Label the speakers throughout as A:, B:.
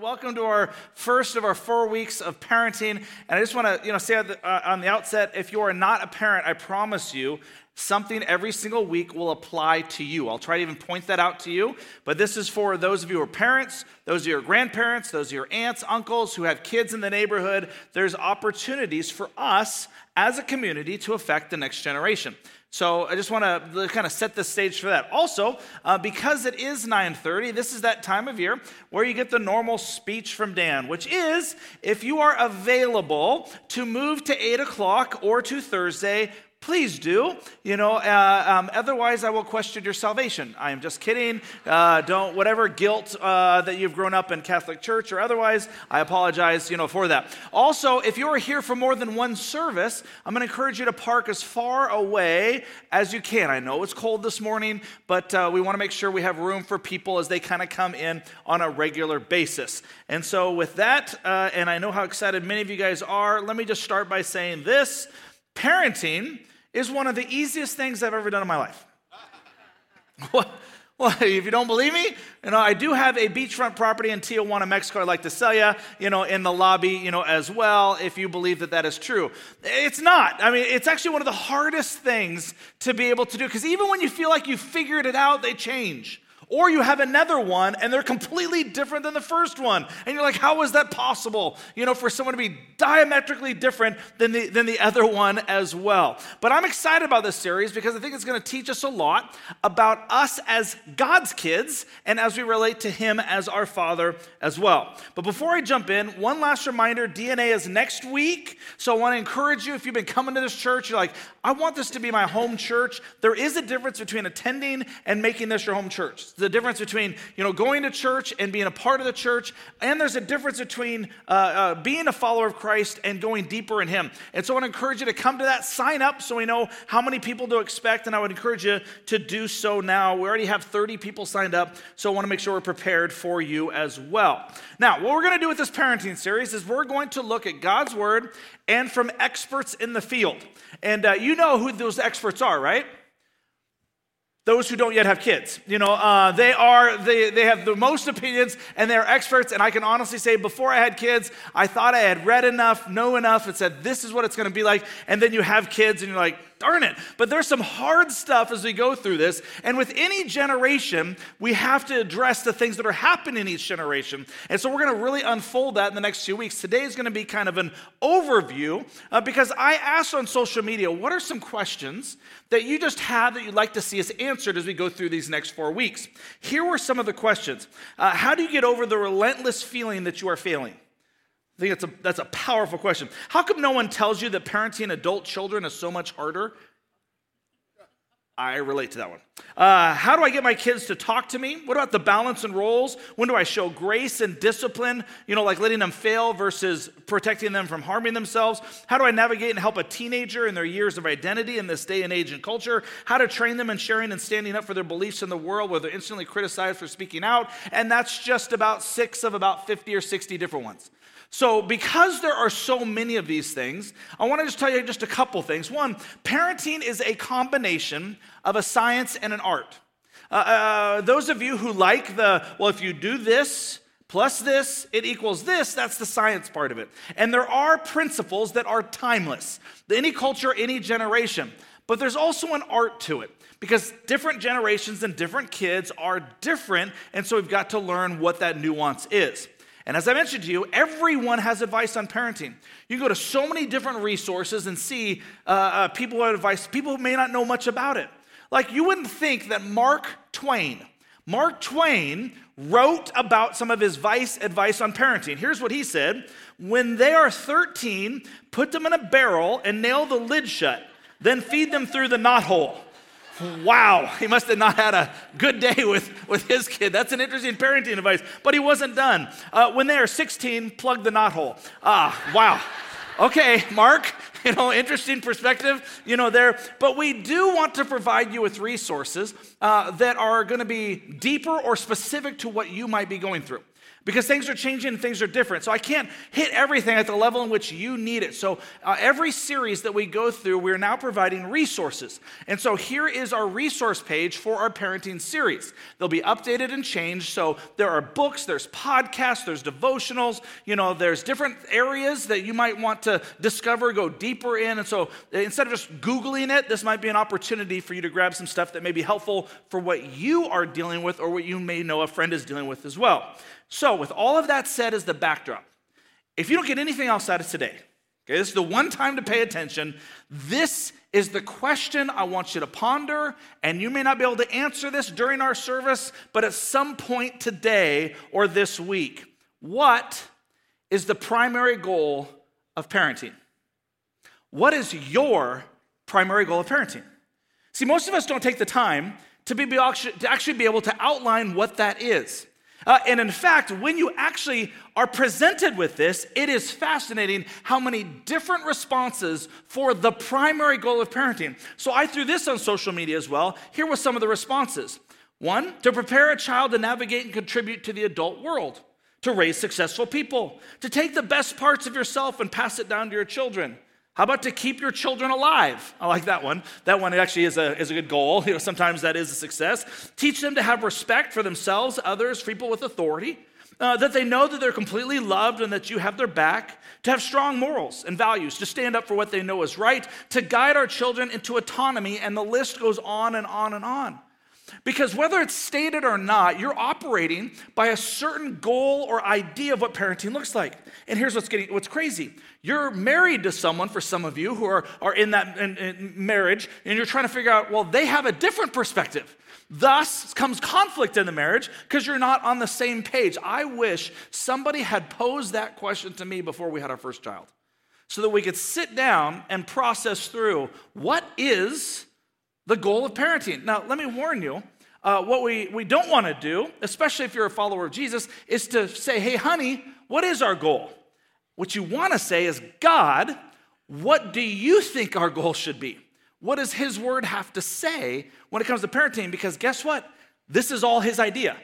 A: welcome to our first of our four weeks of parenting. And I just want to, you know, say on the, uh, on the outset, if you are not a parent, I promise you, something every single week will apply to you. I'll try to even point that out to you. But this is for those of you who are parents, those of you who are grandparents, those of you who are aunts, uncles who have kids in the neighborhood. There's opportunities for us as a community to affect the next generation. So I just want to kind of set the stage for that. Also, uh, because it is 9:30, this is that time of year where you get the normal speech from Dan, which is if you are available to move to 8 o'clock or to Thursday, please do. You know, uh, um, otherwise I will question your salvation. I am just kidding. Uh, don't, whatever guilt uh, that you've grown up in Catholic Church or otherwise, I apologize, you know, for that. Also, if you are here for more than one service, I'm going to encourage you to park as far away as you can. I know it's cold this morning, but uh, we want to make sure we have room for people as they kind of come in on a regular basis. And so, with that, uh, and I know how excited many of you guys are, let me just start by saying this parenting is one of the easiest things I've ever done in my life. well, if you don't believe me, you know, I do have a beachfront property in Tijuana, Mexico. I'd like to sell you, you know, in the lobby, you know, as well, if you believe that that is true. It's not. I mean, it's actually one of the hardest things to be able to do because even when you feel like you figured it out, they change. Or you have another one and they're completely different than the first one. And you're like, how is that possible? You know, for someone to be diametrically different than the, than the other one as well. But I'm excited about this series because I think it's going to teach us a lot about us as God's kids and as we relate to Him as our Father as well. But before I jump in, one last reminder DNA is next week. So I want to encourage you if you've been coming to this church, you're like, I want this to be my home church. There is a difference between attending and making this your home church the difference between you know going to church and being a part of the church and there's a difference between uh, uh, being a follower of christ and going deeper in him. And so i want to encourage you to come to that sign up so we know how many people to expect and i would encourage you to do so now. We already have 30 people signed up so i want to make sure we're prepared for you as well. Now what we're going to do with this parenting series is we're going to look at god's word and from experts in the field. And uh, you know who those experts are right those who don't yet have kids. You know, uh, they are, they, they have the most opinions and they're experts. And I can honestly say, before I had kids, I thought I had read enough, know enough, and said, this is what it's going to be like. And then you have kids and you're like, darn it. But there's some hard stuff as we go through this. And with any generation, we have to address the things that are happening in each generation. And so we're going to really unfold that in the next few weeks. Today is going to be kind of an overview uh, because I asked on social media, what are some questions that you just have that you'd like to see us answered as we go through these next four weeks? Here were some of the questions uh, How do you get over the relentless feeling that you are failing? I think that's a, that's a powerful question. How come no one tells you that parenting adult children is so much harder? I relate to that one. Uh, how do I get my kids to talk to me? What about the balance and roles? When do I show grace and discipline? You know, like letting them fail versus protecting them from harming themselves? How do I navigate and help a teenager in their years of identity in this day and age and culture? How to train them in sharing and standing up for their beliefs in the world where they're instantly criticized for speaking out? And that's just about six of about 50 or 60 different ones. So, because there are so many of these things, I want to just tell you just a couple things. One, parenting is a combination of a science and an art. Uh, uh, those of you who like the, well, if you do this plus this, it equals this, that's the science part of it. And there are principles that are timeless, any culture, any generation. But there's also an art to it because different generations and different kids are different. And so we've got to learn what that nuance is. And as I mentioned to you, everyone has advice on parenting. You go to so many different resources and see uh, uh, people who have advice, people who may not know much about it. Like you wouldn't think that Mark Twain, Mark Twain wrote about some of his vice advice on parenting. Here's what he said When they are 13, put them in a barrel and nail the lid shut, then feed them through the knothole. Wow, he must have not had a good day with, with his kid. That's an interesting parenting advice. But he wasn't done. Uh, when they are 16, plug the knothole. Ah, wow. Okay, Mark, you know, interesting perspective, you know, there. But we do want to provide you with resources uh, that are going to be deeper or specific to what you might be going through. Because things are changing and things are different. So I can't hit everything at the level in which you need it. So uh, every series that we go through, we're now providing resources. And so here is our resource page for our parenting series. They'll be updated and changed. So there are books, there's podcasts, there's devotionals, you know, there's different areas that you might want to discover, go deeper in. And so instead of just Googling it, this might be an opportunity for you to grab some stuff that may be helpful for what you are dealing with or what you may know a friend is dealing with as well. So, with all of that said as the backdrop, if you don't get anything else out of today, okay, this is the one time to pay attention. This is the question I want you to ponder, and you may not be able to answer this during our service, but at some point today or this week, what is the primary goal of parenting? What is your primary goal of parenting? See, most of us don't take the time to, be, to actually be able to outline what that is. Uh, and in fact, when you actually are presented with this, it is fascinating how many different responses for the primary goal of parenting. So I threw this on social media as well. Here were some of the responses one, to prepare a child to navigate and contribute to the adult world, to raise successful people, to take the best parts of yourself and pass it down to your children how about to keep your children alive? I like that one. That one actually is a, is a good goal. You know, sometimes that is a success. Teach them to have respect for themselves, others, people with authority, uh, that they know that they're completely loved and that you have their back, to have strong morals and values, to stand up for what they know is right, to guide our children into autonomy, and the list goes on and on and on. Because whether it's stated or not, you're operating by a certain goal or idea of what parenting looks like. And here's what's getting what's crazy. You're married to someone, for some of you who are, are in that in, in marriage, and you're trying to figure out, well, they have a different perspective. Thus comes conflict in the marriage because you're not on the same page. I wish somebody had posed that question to me before we had our first child so that we could sit down and process through what is the goal of parenting. Now, let me warn you uh, what we, we don't want to do, especially if you're a follower of Jesus, is to say, hey, honey, what is our goal? What you want to say is, God, what do you think our goal should be? What does His word have to say when it comes to parenting? Because guess what? This is all His idea.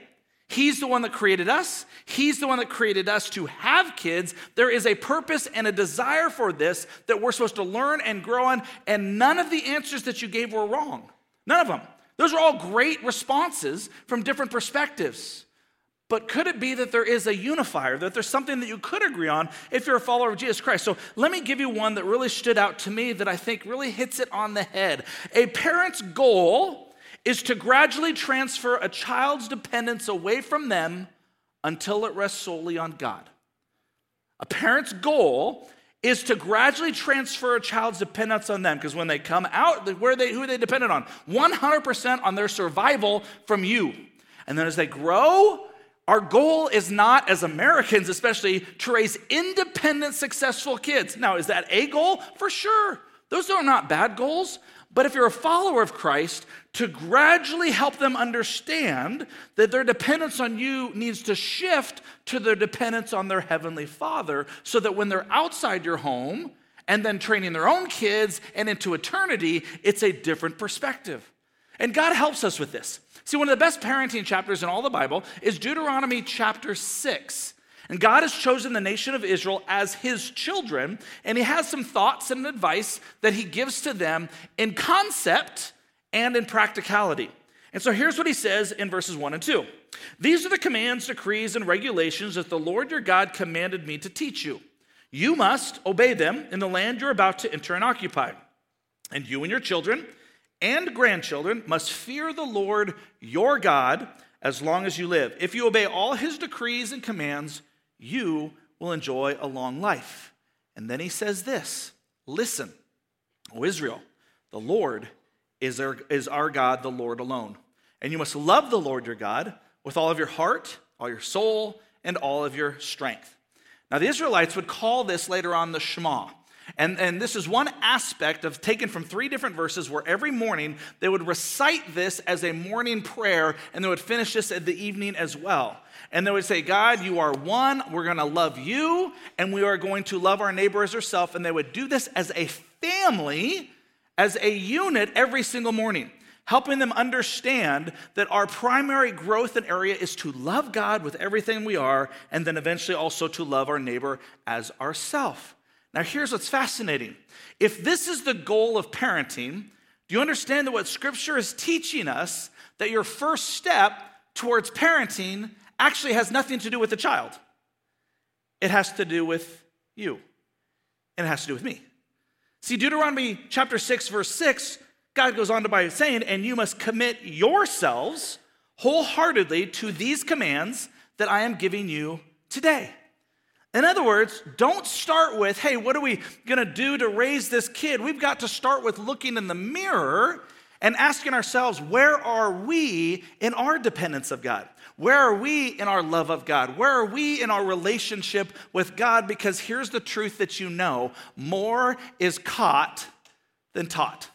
A: He's the one that created us. He's the one that created us to have kids. There is a purpose and a desire for this that we're supposed to learn and grow in. And none of the answers that you gave were wrong. None of them. Those are all great responses from different perspectives. But could it be that there is a unifier, that there's something that you could agree on if you're a follower of Jesus Christ? So let me give you one that really stood out to me that I think really hits it on the head. A parent's goal is to gradually transfer a child's dependence away from them until it rests solely on God. A parent's goal is to gradually transfer a child's dependence on them because when they come out, where they, who are they dependent on? 100% on their survival from you. And then as they grow, our goal is not, as Americans especially, to raise independent, successful kids. Now, is that a goal? For sure. Those are not bad goals. But if you're a follower of Christ, to gradually help them understand that their dependence on you needs to shift to their dependence on their Heavenly Father, so that when they're outside your home and then training their own kids and into eternity, it's a different perspective. And God helps us with this. See, one of the best parenting chapters in all the Bible is Deuteronomy chapter 6. And God has chosen the nation of Israel as his children, and he has some thoughts and advice that he gives to them in concept and in practicality. And so here's what he says in verses 1 and 2 These are the commands, decrees, and regulations that the Lord your God commanded me to teach you. You must obey them in the land you're about to enter and occupy. And you and your children and grandchildren must fear the Lord your God as long as you live. If you obey all his decrees and commands, you will enjoy a long life. And then he says this Listen, O Israel, the Lord is our, is our God, the Lord alone. And you must love the Lord your God with all of your heart, all your soul, and all of your strength. Now, the Israelites would call this later on the Shema. And, and this is one aspect of taken from three different verses where every morning they would recite this as a morning prayer and they would finish this at the evening as well. And they would say, God, you are one. We're going to love you, and we are going to love our neighbor as ourselves. And they would do this as a family, as a unit every single morning. helping them understand that our primary growth and area is to love God with everything we are, and then eventually also to love our neighbor as ourself. Now, here's what's fascinating. If this is the goal of parenting, do you understand that what Scripture is teaching us, that your first step towards parenting actually has nothing to do with the child? It has to do with you, and it has to do with me. See, Deuteronomy chapter 6, verse 6 God goes on to by saying, and you must commit yourselves wholeheartedly to these commands that I am giving you today. In other words, don't start with, hey, what are we going to do to raise this kid? We've got to start with looking in the mirror and asking ourselves, where are we in our dependence of God? Where are we in our love of God? Where are we in our relationship with God? Because here's the truth that you know more is caught than taught.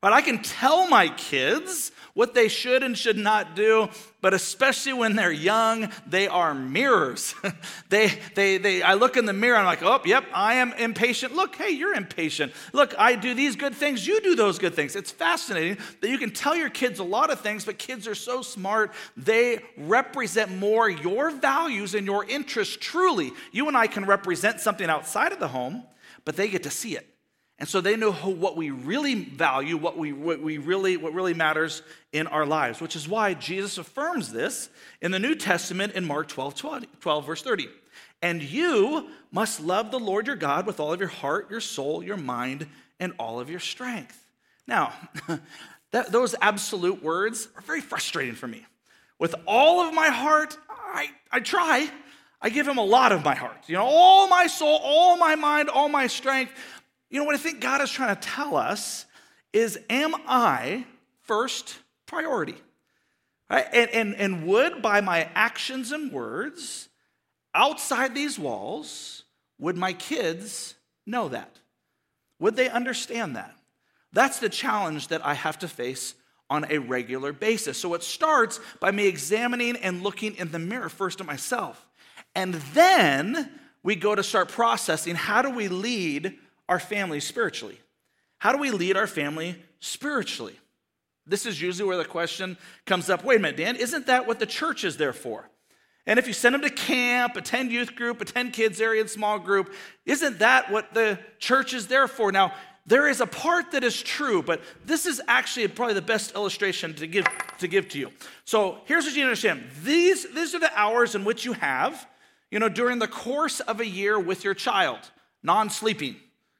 A: But I can tell my kids what they should and should not do, but especially when they're young, they are mirrors. they, they, they, I look in the mirror, I'm like, oh, yep, I am impatient. Look, hey, you're impatient. Look, I do these good things, you do those good things. It's fascinating that you can tell your kids a lot of things, but kids are so smart, they represent more your values and your interests truly. You and I can represent something outside of the home, but they get to see it. And so they know what we really value, what, we, what, we really, what really matters in our lives, which is why Jesus affirms this in the New Testament in Mark 12, 12, 12 verse 30. And you must love the Lord your God with all of your heart, your soul, your mind, and all of your strength. Now, that, those absolute words are very frustrating for me. With all of my heart, I, I try. I give him a lot of my heart. You know, all my soul, all my mind, all my strength. You know what I think God is trying to tell us is am I first priority? Right? And, and, and would by my actions and words outside these walls, would my kids know that? Would they understand that? That's the challenge that I have to face on a regular basis. So it starts by me examining and looking in the mirror first at myself. And then we go to start processing how do we lead our family spiritually? How do we lead our family spiritually? This is usually where the question comes up wait a minute, Dan, isn't that what the church is there for? And if you send them to camp, attend youth group, attend kids area and small group, isn't that what the church is there for? Now, there is a part that is true, but this is actually probably the best illustration to give to, give to you. So here's what you need to understand. These, these are the hours in which you have, you know, during the course of a year with your child, non-sleeping.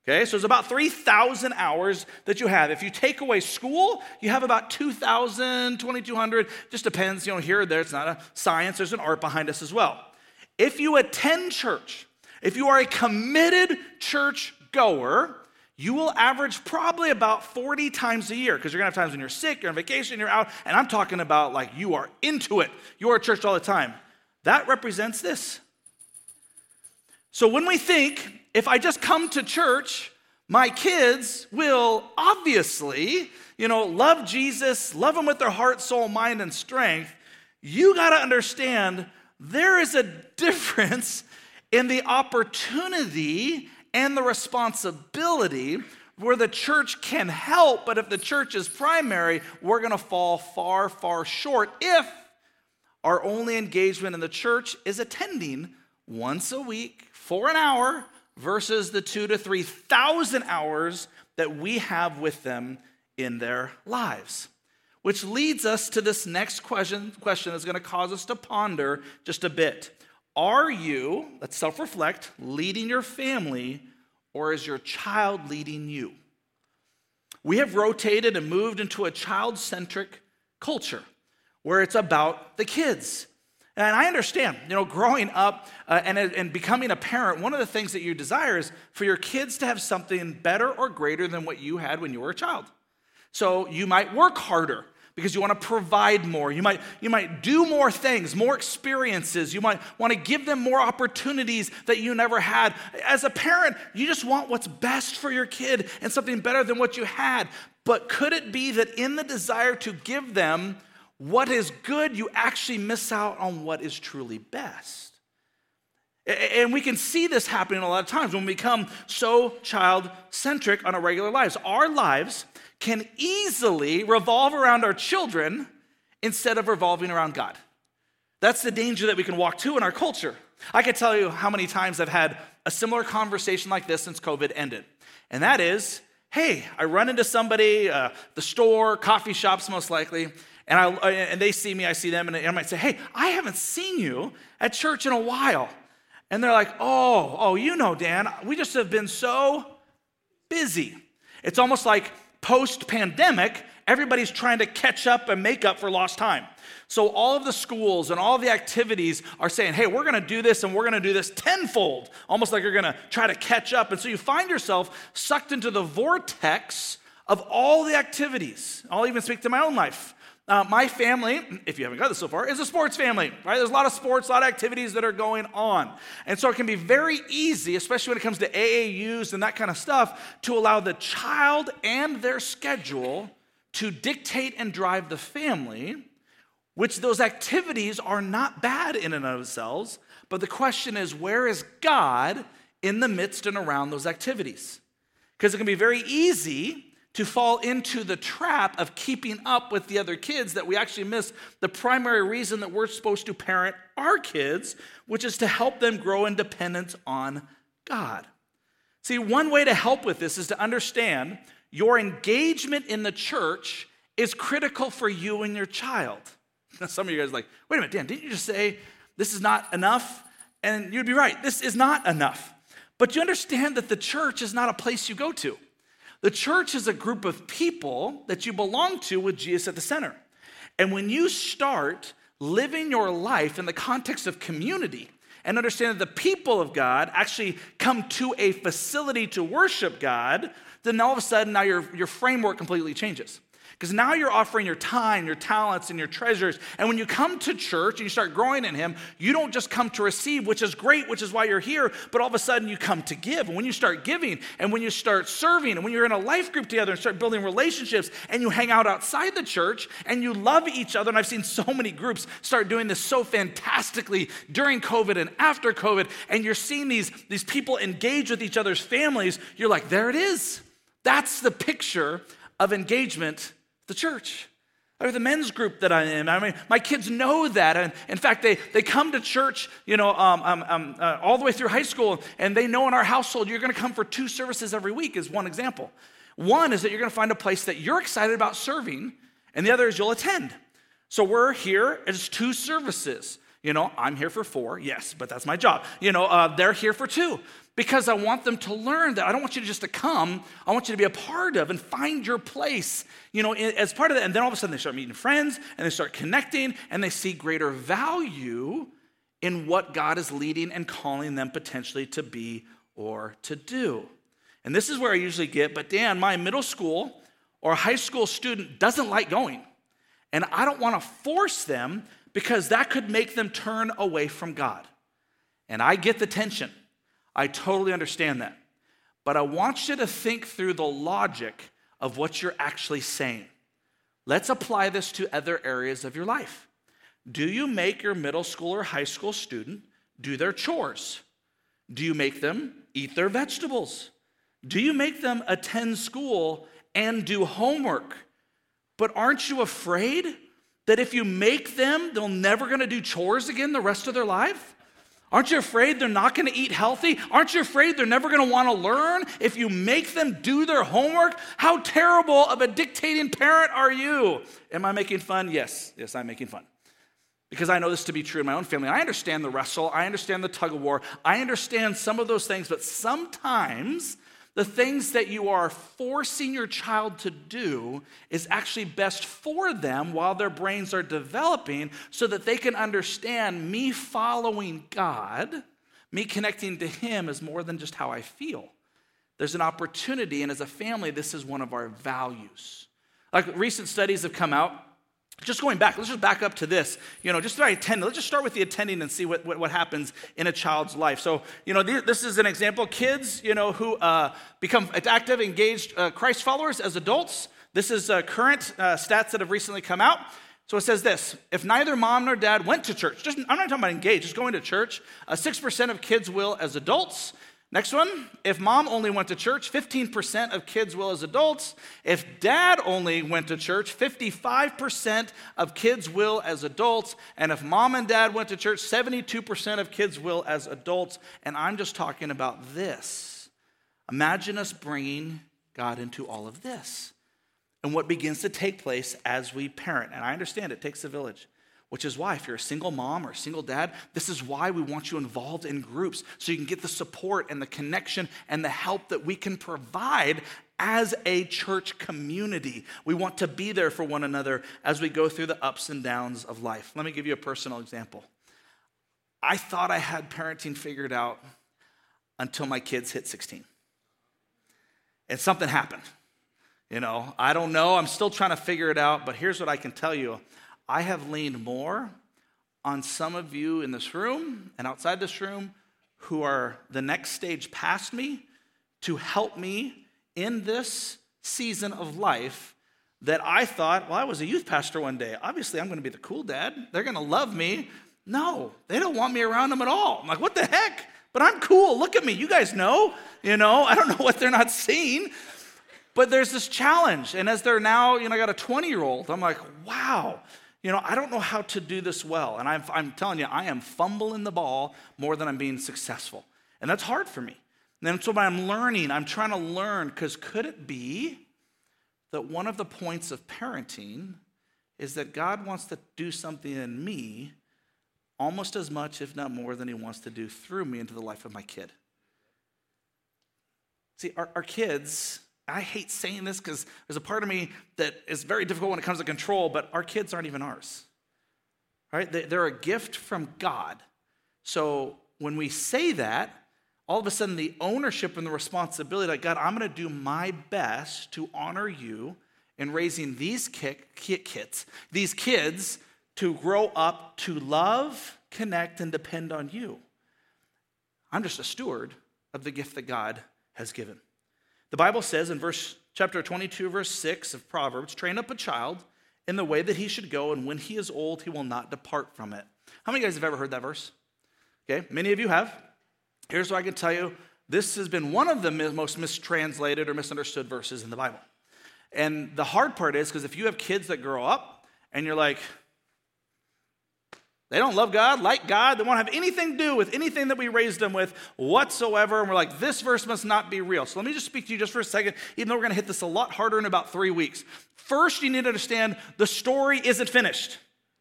A: Okay, so it's about 3,000 hours that you have. If you take away school, you have about 2,000, 2,200, just depends, you know, here or there. It's not a science, there's an art behind us as well. If you attend church, if you are a committed church goer, you will average probably about 40 times a year because you're gonna have times when you're sick, you're on vacation, you're out, and I'm talking about like you are into it. You are at church all the time. That represents this. So when we think if I just come to church, my kids will obviously, you know, love Jesus, love him with their heart, soul, mind, and strength. You got to understand there is a difference in the opportunity and the responsibility where the church can help, but if the church is primary, we're going to fall far, far short if our only engagement in the church is attending once a week for an hour versus the two to 3,000 hours that we have with them in their lives. Which leads us to this next question, question that's to cause us to ponder just a bit. Are you, let's self reflect, leading your family, or is your child leading you? We have rotated and moved into a child centric culture where it's about the kids. And I understand, you know, growing up uh, and, and becoming a parent, one of the things that you desire is for your kids to have something better or greater than what you had when you were a child. So you might work harder because you want to provide more. You might, you might do more things, more experiences. You might want to give them more opportunities that you never had. As a parent, you just want what's best for your kid and something better than what you had. But could it be that in the desire to give them what is good, you actually miss out on what is truly best. And we can see this happening a lot of times when we become so child centric on our regular lives. Our lives can easily revolve around our children instead of revolving around God. That's the danger that we can walk to in our culture. I could tell you how many times I've had a similar conversation like this since COVID ended. And that is hey, I run into somebody, uh, the store, coffee shops most likely, and, I, uh, and they see me, I see them, and I might say, hey, I haven't seen you at church in a while. And they're like, oh, oh, you know, Dan, we just have been so busy. It's almost like post pandemic, everybody's trying to catch up and make up for lost time. So all of the schools and all the activities are saying, hey, we're going to do this and we're going to do this tenfold, almost like you're going to try to catch up. And so you find yourself sucked into the vortex of all the activities. I'll even speak to my own life. Uh, my family, if you haven't got this so far, is a sports family, right? There's a lot of sports, a lot of activities that are going on. And so it can be very easy, especially when it comes to AAUs and that kind of stuff, to allow the child and their schedule to dictate and drive the family, which those activities are not bad in and of themselves. But the question is, where is God in the midst and around those activities? Because it can be very easy to fall into the trap of keeping up with the other kids that we actually miss the primary reason that we're supposed to parent our kids, which is to help them grow in dependence on God. See, one way to help with this is to understand your engagement in the church is critical for you and your child. Now, some of you guys like, wait a minute, Dan, didn't you just say this is not enough? And you'd be right, this is not enough. But you understand that the church is not a place you go to. The church is a group of people that you belong to with Jesus at the center. And when you start living your life in the context of community and understand that the people of God actually come to a facility to worship God, then all of a sudden now your, your framework completely changes. Because now you're offering your time, your talents, and your treasures. And when you come to church and you start growing in Him, you don't just come to receive, which is great, which is why you're here, but all of a sudden you come to give. And when you start giving, and when you start serving, and when you're in a life group together and start building relationships, and you hang out outside the church and you love each other, and I've seen so many groups start doing this so fantastically during COVID and after COVID, and you're seeing these, these people engage with each other's families, you're like, there it is. That's the picture of engagement the church. Or the men's group that I'm in. I mean, my kids know that. And in fact, they, they come to church, you know, um, um, um, uh, all the way through high school, and they know in our household you're going to come for two services every week, is one example. One is that you're going to find a place that you're excited about serving, and the other is you'll attend. So we're here as two services. You know, I'm here for four, yes, but that's my job. You know, uh, they're here for two because I want them to learn that I don't want you to just to come. I want you to be a part of and find your place, you know, as part of that. And then all of a sudden they start meeting friends and they start connecting and they see greater value in what God is leading and calling them potentially to be or to do. And this is where I usually get, but Dan, my middle school or high school student doesn't like going. And I don't want to force them because that could make them turn away from God. And I get the tension. I totally understand that. But I want you to think through the logic of what you're actually saying. Let's apply this to other areas of your life. Do you make your middle school or high school student do their chores? Do you make them eat their vegetables? Do you make them attend school and do homework? But aren't you afraid that if you make them, they're never gonna do chores again the rest of their life? Aren't you afraid they're not going to eat healthy? Aren't you afraid they're never going to want to learn if you make them do their homework? How terrible of a dictating parent are you? Am I making fun? Yes, yes, I'm making fun. Because I know this to be true in my own family. I understand the wrestle, I understand the tug of war, I understand some of those things, but sometimes the things that you are forcing your child to do is actually best for them while their brains are developing so that they can understand me following God, me connecting to Him is more than just how I feel. There's an opportunity, and as a family, this is one of our values. Like recent studies have come out just going back, let's just back up to this. You know, just start attending. Let's just start with the attending and see what, what, what happens in a child's life. So, you know, this is an example. Kids, you know, who uh, become active, engaged uh, Christ followers as adults. This is uh, current uh, stats that have recently come out. So it says this if neither mom nor dad went to church, just, I'm not talking about engaged, just going to church, uh, 6% of kids will as adults. Next one, if mom only went to church, 15% of kids will as adults. If dad only went to church, 55% of kids will as adults. And if mom and dad went to church, 72% of kids will as adults. And I'm just talking about this. Imagine us bringing God into all of this and what begins to take place as we parent. And I understand it takes a village which is why, if you're a single mom or a single dad, this is why we want you involved in groups so you can get the support and the connection and the help that we can provide as a church community. We want to be there for one another as we go through the ups and downs of life. Let me give you a personal example. I thought I had parenting figured out until my kids hit 16. And something happened. You know, I don't know. I'm still trying to figure it out, but here's what I can tell you I have leaned more on some of you in this room and outside this room who are the next stage past me to help me in this season of life that I thought, well, I was a youth pastor one day. Obviously, I'm going to be the cool dad. They're going to love me. No, they don't want me around them at all. I'm like, what the heck? But I'm cool. Look at me. You guys know, you know, I don't know what they're not seeing. But there's this challenge. And as they're now, you know, I got a 20 year old, I'm like, wow, you know, I don't know how to do this well. And I'm, I'm telling you, I am fumbling the ball more than I'm being successful. And that's hard for me. And so I'm learning, I'm trying to learn because could it be that one of the points of parenting is that God wants to do something in me almost as much, if not more, than He wants to do through me into the life of my kid? See, our, our kids, I hate saying this because there's a part of me that is very difficult when it comes to control, but our kids aren't even ours. Right? They're a gift from God. So when we say that, all of a sudden the ownership and the responsibility, like, God, I'm going to do my best to honor you in raising these kick kids, these kids to grow up to love, connect, and depend on you. I'm just a steward of the gift that God has given. The Bible says in verse chapter 22 verse 6 of Proverbs, train up a child in the way that he should go and when he is old he will not depart from it. How many of you guys have ever heard that verse? Okay, many of you have. Here's what I can tell you. This has been one of the most mistranslated or misunderstood verses in the Bible. And the hard part is because if you have kids that grow up and you're like, they don't love God, like God. They won't have anything to do with anything that we raised them with whatsoever. And we're like, this verse must not be real. So let me just speak to you just for a second, even though we're going to hit this a lot harder in about three weeks. First, you need to understand the story isn't finished.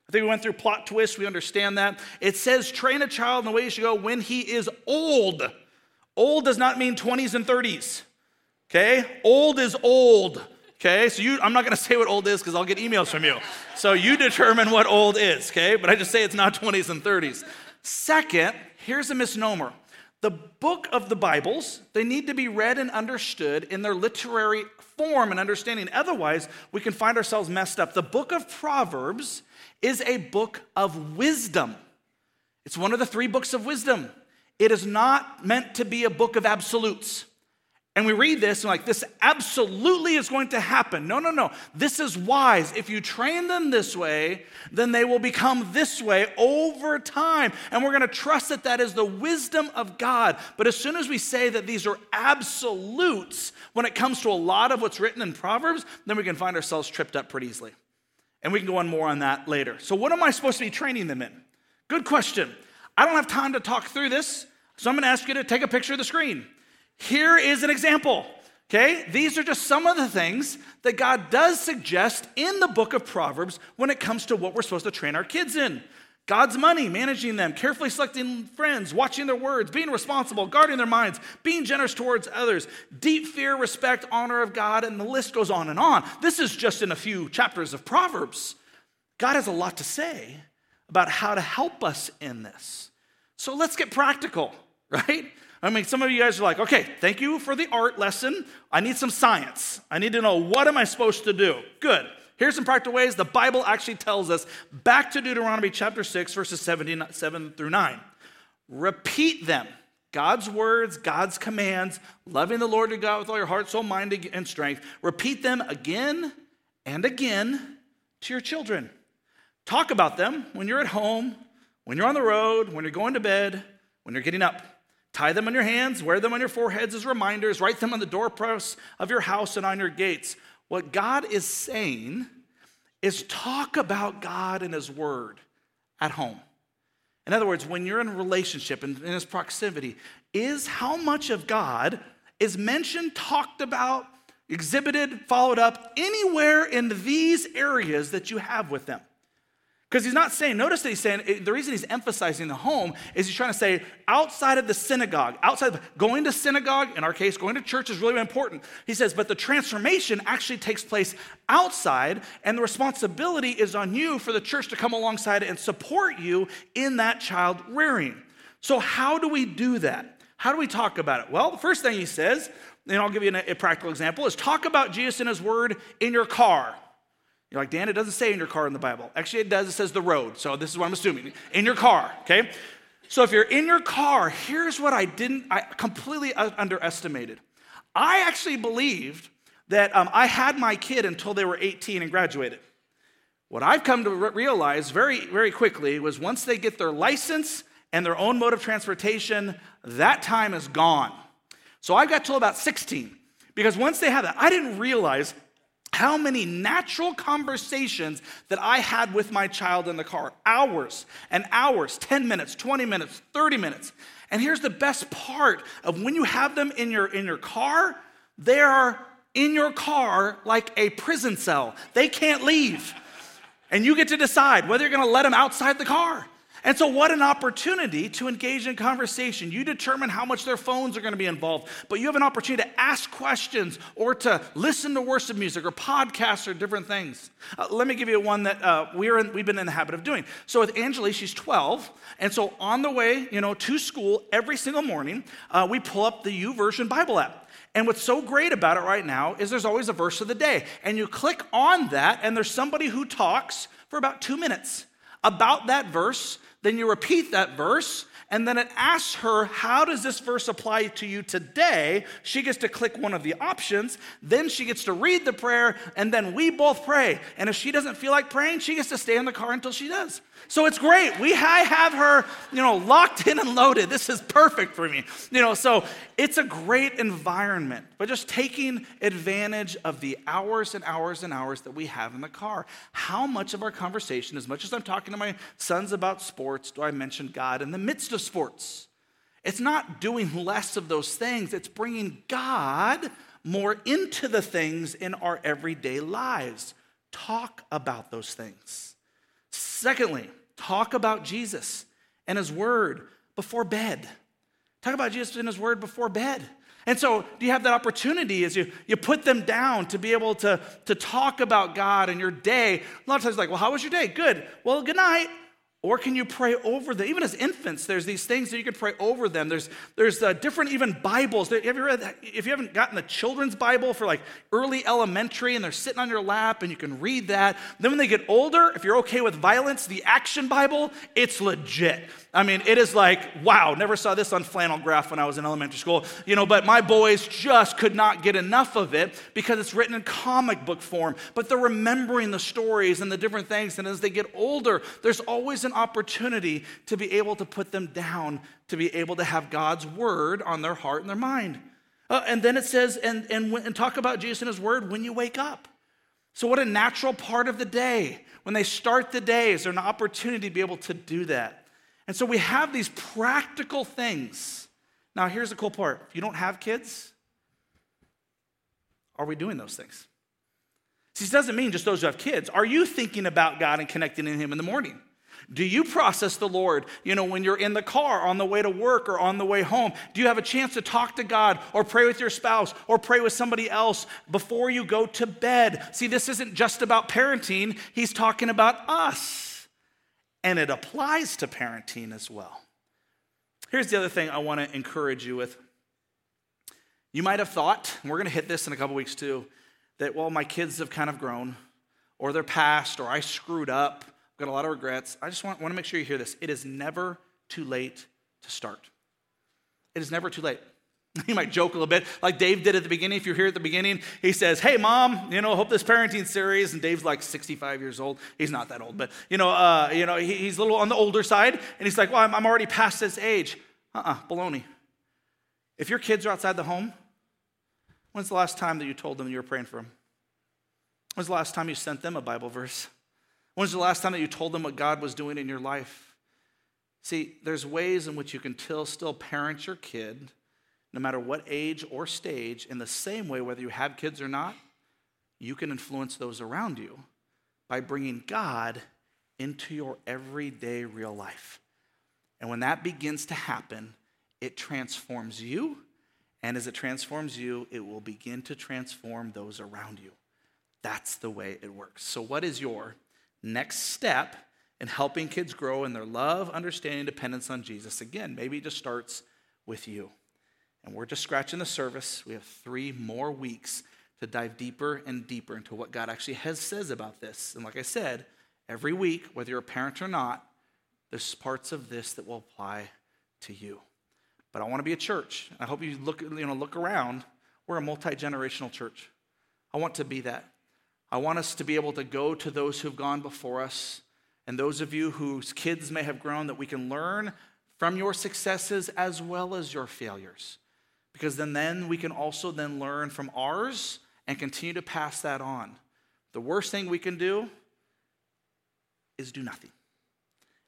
A: I think we went through plot twists. We understand that. It says, train a child in the way he should go when he is old. Old does not mean 20s and 30s. Okay? Old is old. Okay, so you, I'm not gonna say what old is because I'll get emails from you. So you determine what old is, okay? But I just say it's not 20s and 30s. Second, here's a misnomer. The book of the Bibles, they need to be read and understood in their literary form and understanding. Otherwise, we can find ourselves messed up. The book of Proverbs is a book of wisdom. It's one of the three books of wisdom. It is not meant to be a book of absolutes. And we read this and like, this absolutely is going to happen. No, no, no. This is wise. If you train them this way, then they will become this way over time. And we're going to trust that that is the wisdom of God. But as soon as we say that these are absolutes when it comes to a lot of what's written in Proverbs, then we can find ourselves tripped up pretty easily. And we can go on more on that later. So, what am I supposed to be training them in? Good question. I don't have time to talk through this, so I'm going to ask you to take a picture of the screen. Here is an example. Okay, these are just some of the things that God does suggest in the book of Proverbs when it comes to what we're supposed to train our kids in. God's money, managing them, carefully selecting friends, watching their words, being responsible, guarding their minds, being generous towards others, deep fear, respect, honor of God, and the list goes on and on. This is just in a few chapters of Proverbs. God has a lot to say about how to help us in this. So let's get practical, right? I mean, some of you guys are like, okay, thank you for the art lesson. I need some science. I need to know what am I supposed to do? Good. Here's some practical ways the Bible actually tells us back to Deuteronomy chapter 6, verses 7 through 9. Repeat them. God's words, God's commands, loving the Lord your God with all your heart, soul, mind, and strength. Repeat them again and again to your children. Talk about them when you're at home, when you're on the road, when you're going to bed, when you're getting up. Tie them on your hands, wear them on your foreheads as reminders, write them on the doorposts of your house and on your gates. What God is saying is talk about God and His Word at home. In other words, when you're in a relationship and in His proximity, is how much of God is mentioned, talked about, exhibited, followed up anywhere in these areas that you have with them? Because he's not saying, notice that he's saying, the reason he's emphasizing the home is he's trying to say outside of the synagogue, outside of going to synagogue, in our case, going to church is really important. He says, but the transformation actually takes place outside, and the responsibility is on you for the church to come alongside and support you in that child rearing. So, how do we do that? How do we talk about it? Well, the first thing he says, and I'll give you a practical example, is talk about Jesus and his word in your car. You're like, Dan, it doesn't say in your car in the Bible. Actually, it does. It says the road. So this is what I'm assuming. In your car, okay? So if you're in your car, here's what I didn't, I completely underestimated. I actually believed that um, I had my kid until they were 18 and graduated. What I've come to re- realize very, very quickly was once they get their license and their own mode of transportation, that time is gone. So I got till about 16 because once they have that, I didn't realize how many natural conversations that I had with my child in the car? Hours and hours 10 minutes 20 minutes 30 minutes. And here's the best part of when you have them in your in your car they are in your car like a prison cell. They can't leave. And you get to decide whether you're to let them outside the car and so, what an opportunity to engage in conversation. You determine how much their phones are going to be involved, but you have an opportunity to ask questions or to listen to worship music or podcasts or different things. Uh, let me give you one that uh, we're in, we've been in the habit of doing. So, with Angeli, she's 12, and so on the way, you know, to school every single morning, uh, we pull up the YouVersion Bible app. And what's so great about it right now is there's always a verse of the day. And you click on that, and there's somebody who talks for about two minutes about that verse then you repeat that verse, and then it asks her, How does this verse apply to you today? She gets to click one of the options. Then she gets to read the prayer, and then we both pray. And if she doesn't feel like praying, she gets to stay in the car until she does. So it's great. We I have her, you know, locked in and loaded. This is perfect for me. You know, so it's a great environment. But just taking advantage of the hours and hours and hours that we have in the car. How much of our conversation, as much as I'm talking to my sons about sports, do I mention God in the midst of sports? It's not doing less of those things, it's bringing God more into the things in our everyday lives. Talk about those things. Secondly, talk about Jesus and his word before bed. Talk about Jesus and his word before bed. And so, do you have that opportunity as you, you put them down to be able to, to talk about God and your day? A lot of times, like, well, how was your day? Good. Well, good night. Or can you pray over them? Even as infants, there's these things that you can pray over them. There's, there's uh, different even Bibles. Have you read that? If you haven't gotten the children's Bible for like early elementary and they're sitting on your lap and you can read that. Then when they get older, if you're okay with violence, the Action Bible, it's legit. I mean, it is like, wow, never saw this on flannel graph when I was in elementary school. You know, but my boys just could not get enough of it because it's written in comic book form. But they're remembering the stories and the different things. And as they get older, there's always an opportunity to be able to put them down, to be able to have God's word on their heart and their mind. Uh, and then it says, and, and, and talk about Jesus and his word when you wake up. So, what a natural part of the day. When they start the day, is there an opportunity to be able to do that? And so we have these practical things. Now, here's the cool part if you don't have kids, are we doing those things? See, this doesn't mean just those who have kids. Are you thinking about God and connecting in Him in the morning? Do you process the Lord, you know, when you're in the car, on the way to work, or on the way home? Do you have a chance to talk to God, or pray with your spouse, or pray with somebody else before you go to bed? See, this isn't just about parenting, He's talking about us and it applies to parenting as well. Here's the other thing I want to encourage you with. You might have thought, and we're going to hit this in a couple weeks too, that, well, my kids have kind of grown, or they're past, or I screwed up, I've got a lot of regrets. I just want, want to make sure you hear this. It is never too late to start. It is never too late. He might joke a little bit, like Dave did at the beginning. If you're here at the beginning, he says, Hey, mom, you know, hope this parenting series. And Dave's like 65 years old. He's not that old, but, you know, uh, you know he, he's a little on the older side. And he's like, Well, I'm, I'm already past this age. Uh uh-uh, uh baloney. If your kids are outside the home, when's the last time that you told them you were praying for them? When's the last time you sent them a Bible verse? When's the last time that you told them what God was doing in your life? See, there's ways in which you can still, still parent your kid no matter what age or stage, in the same way, whether you have kids or not, you can influence those around you by bringing God into your everyday real life. And when that begins to happen, it transforms you. And as it transforms you, it will begin to transform those around you. That's the way it works. So, what is your next step in helping kids grow in their love, understanding, dependence on Jesus? Again, maybe it just starts with you. And we're just scratching the surface. We have three more weeks to dive deeper and deeper into what God actually has says about this. And like I said, every week, whether you're a parent or not, there's parts of this that will apply to you. But I want to be a church. I hope you look, you know, look around. We're a multi-generational church. I want to be that. I want us to be able to go to those who've gone before us and those of you whose kids may have grown that we can learn from your successes as well as your failures because then, then we can also then learn from ours and continue to pass that on. The worst thing we can do is do nothing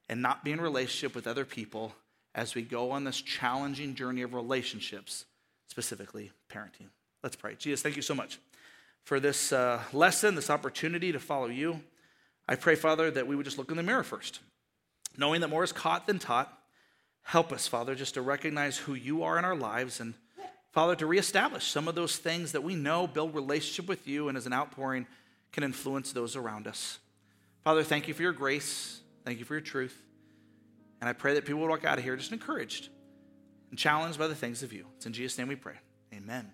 A: and not be in relationship with other people as we go on this challenging journey of relationships, specifically parenting. Let's pray. Jesus, thank you so much for this uh, lesson, this opportunity to follow you. I pray, Father, that we would just look in the mirror first, knowing that more is caught than taught. Help us, Father, just to recognize who you are in our lives and Father, to reestablish some of those things that we know build relationship with you and as an outpouring can influence those around us. Father, thank you for your grace. Thank you for your truth. And I pray that people will walk out of here just encouraged and challenged by the things of you. It's in Jesus' name we pray. Amen.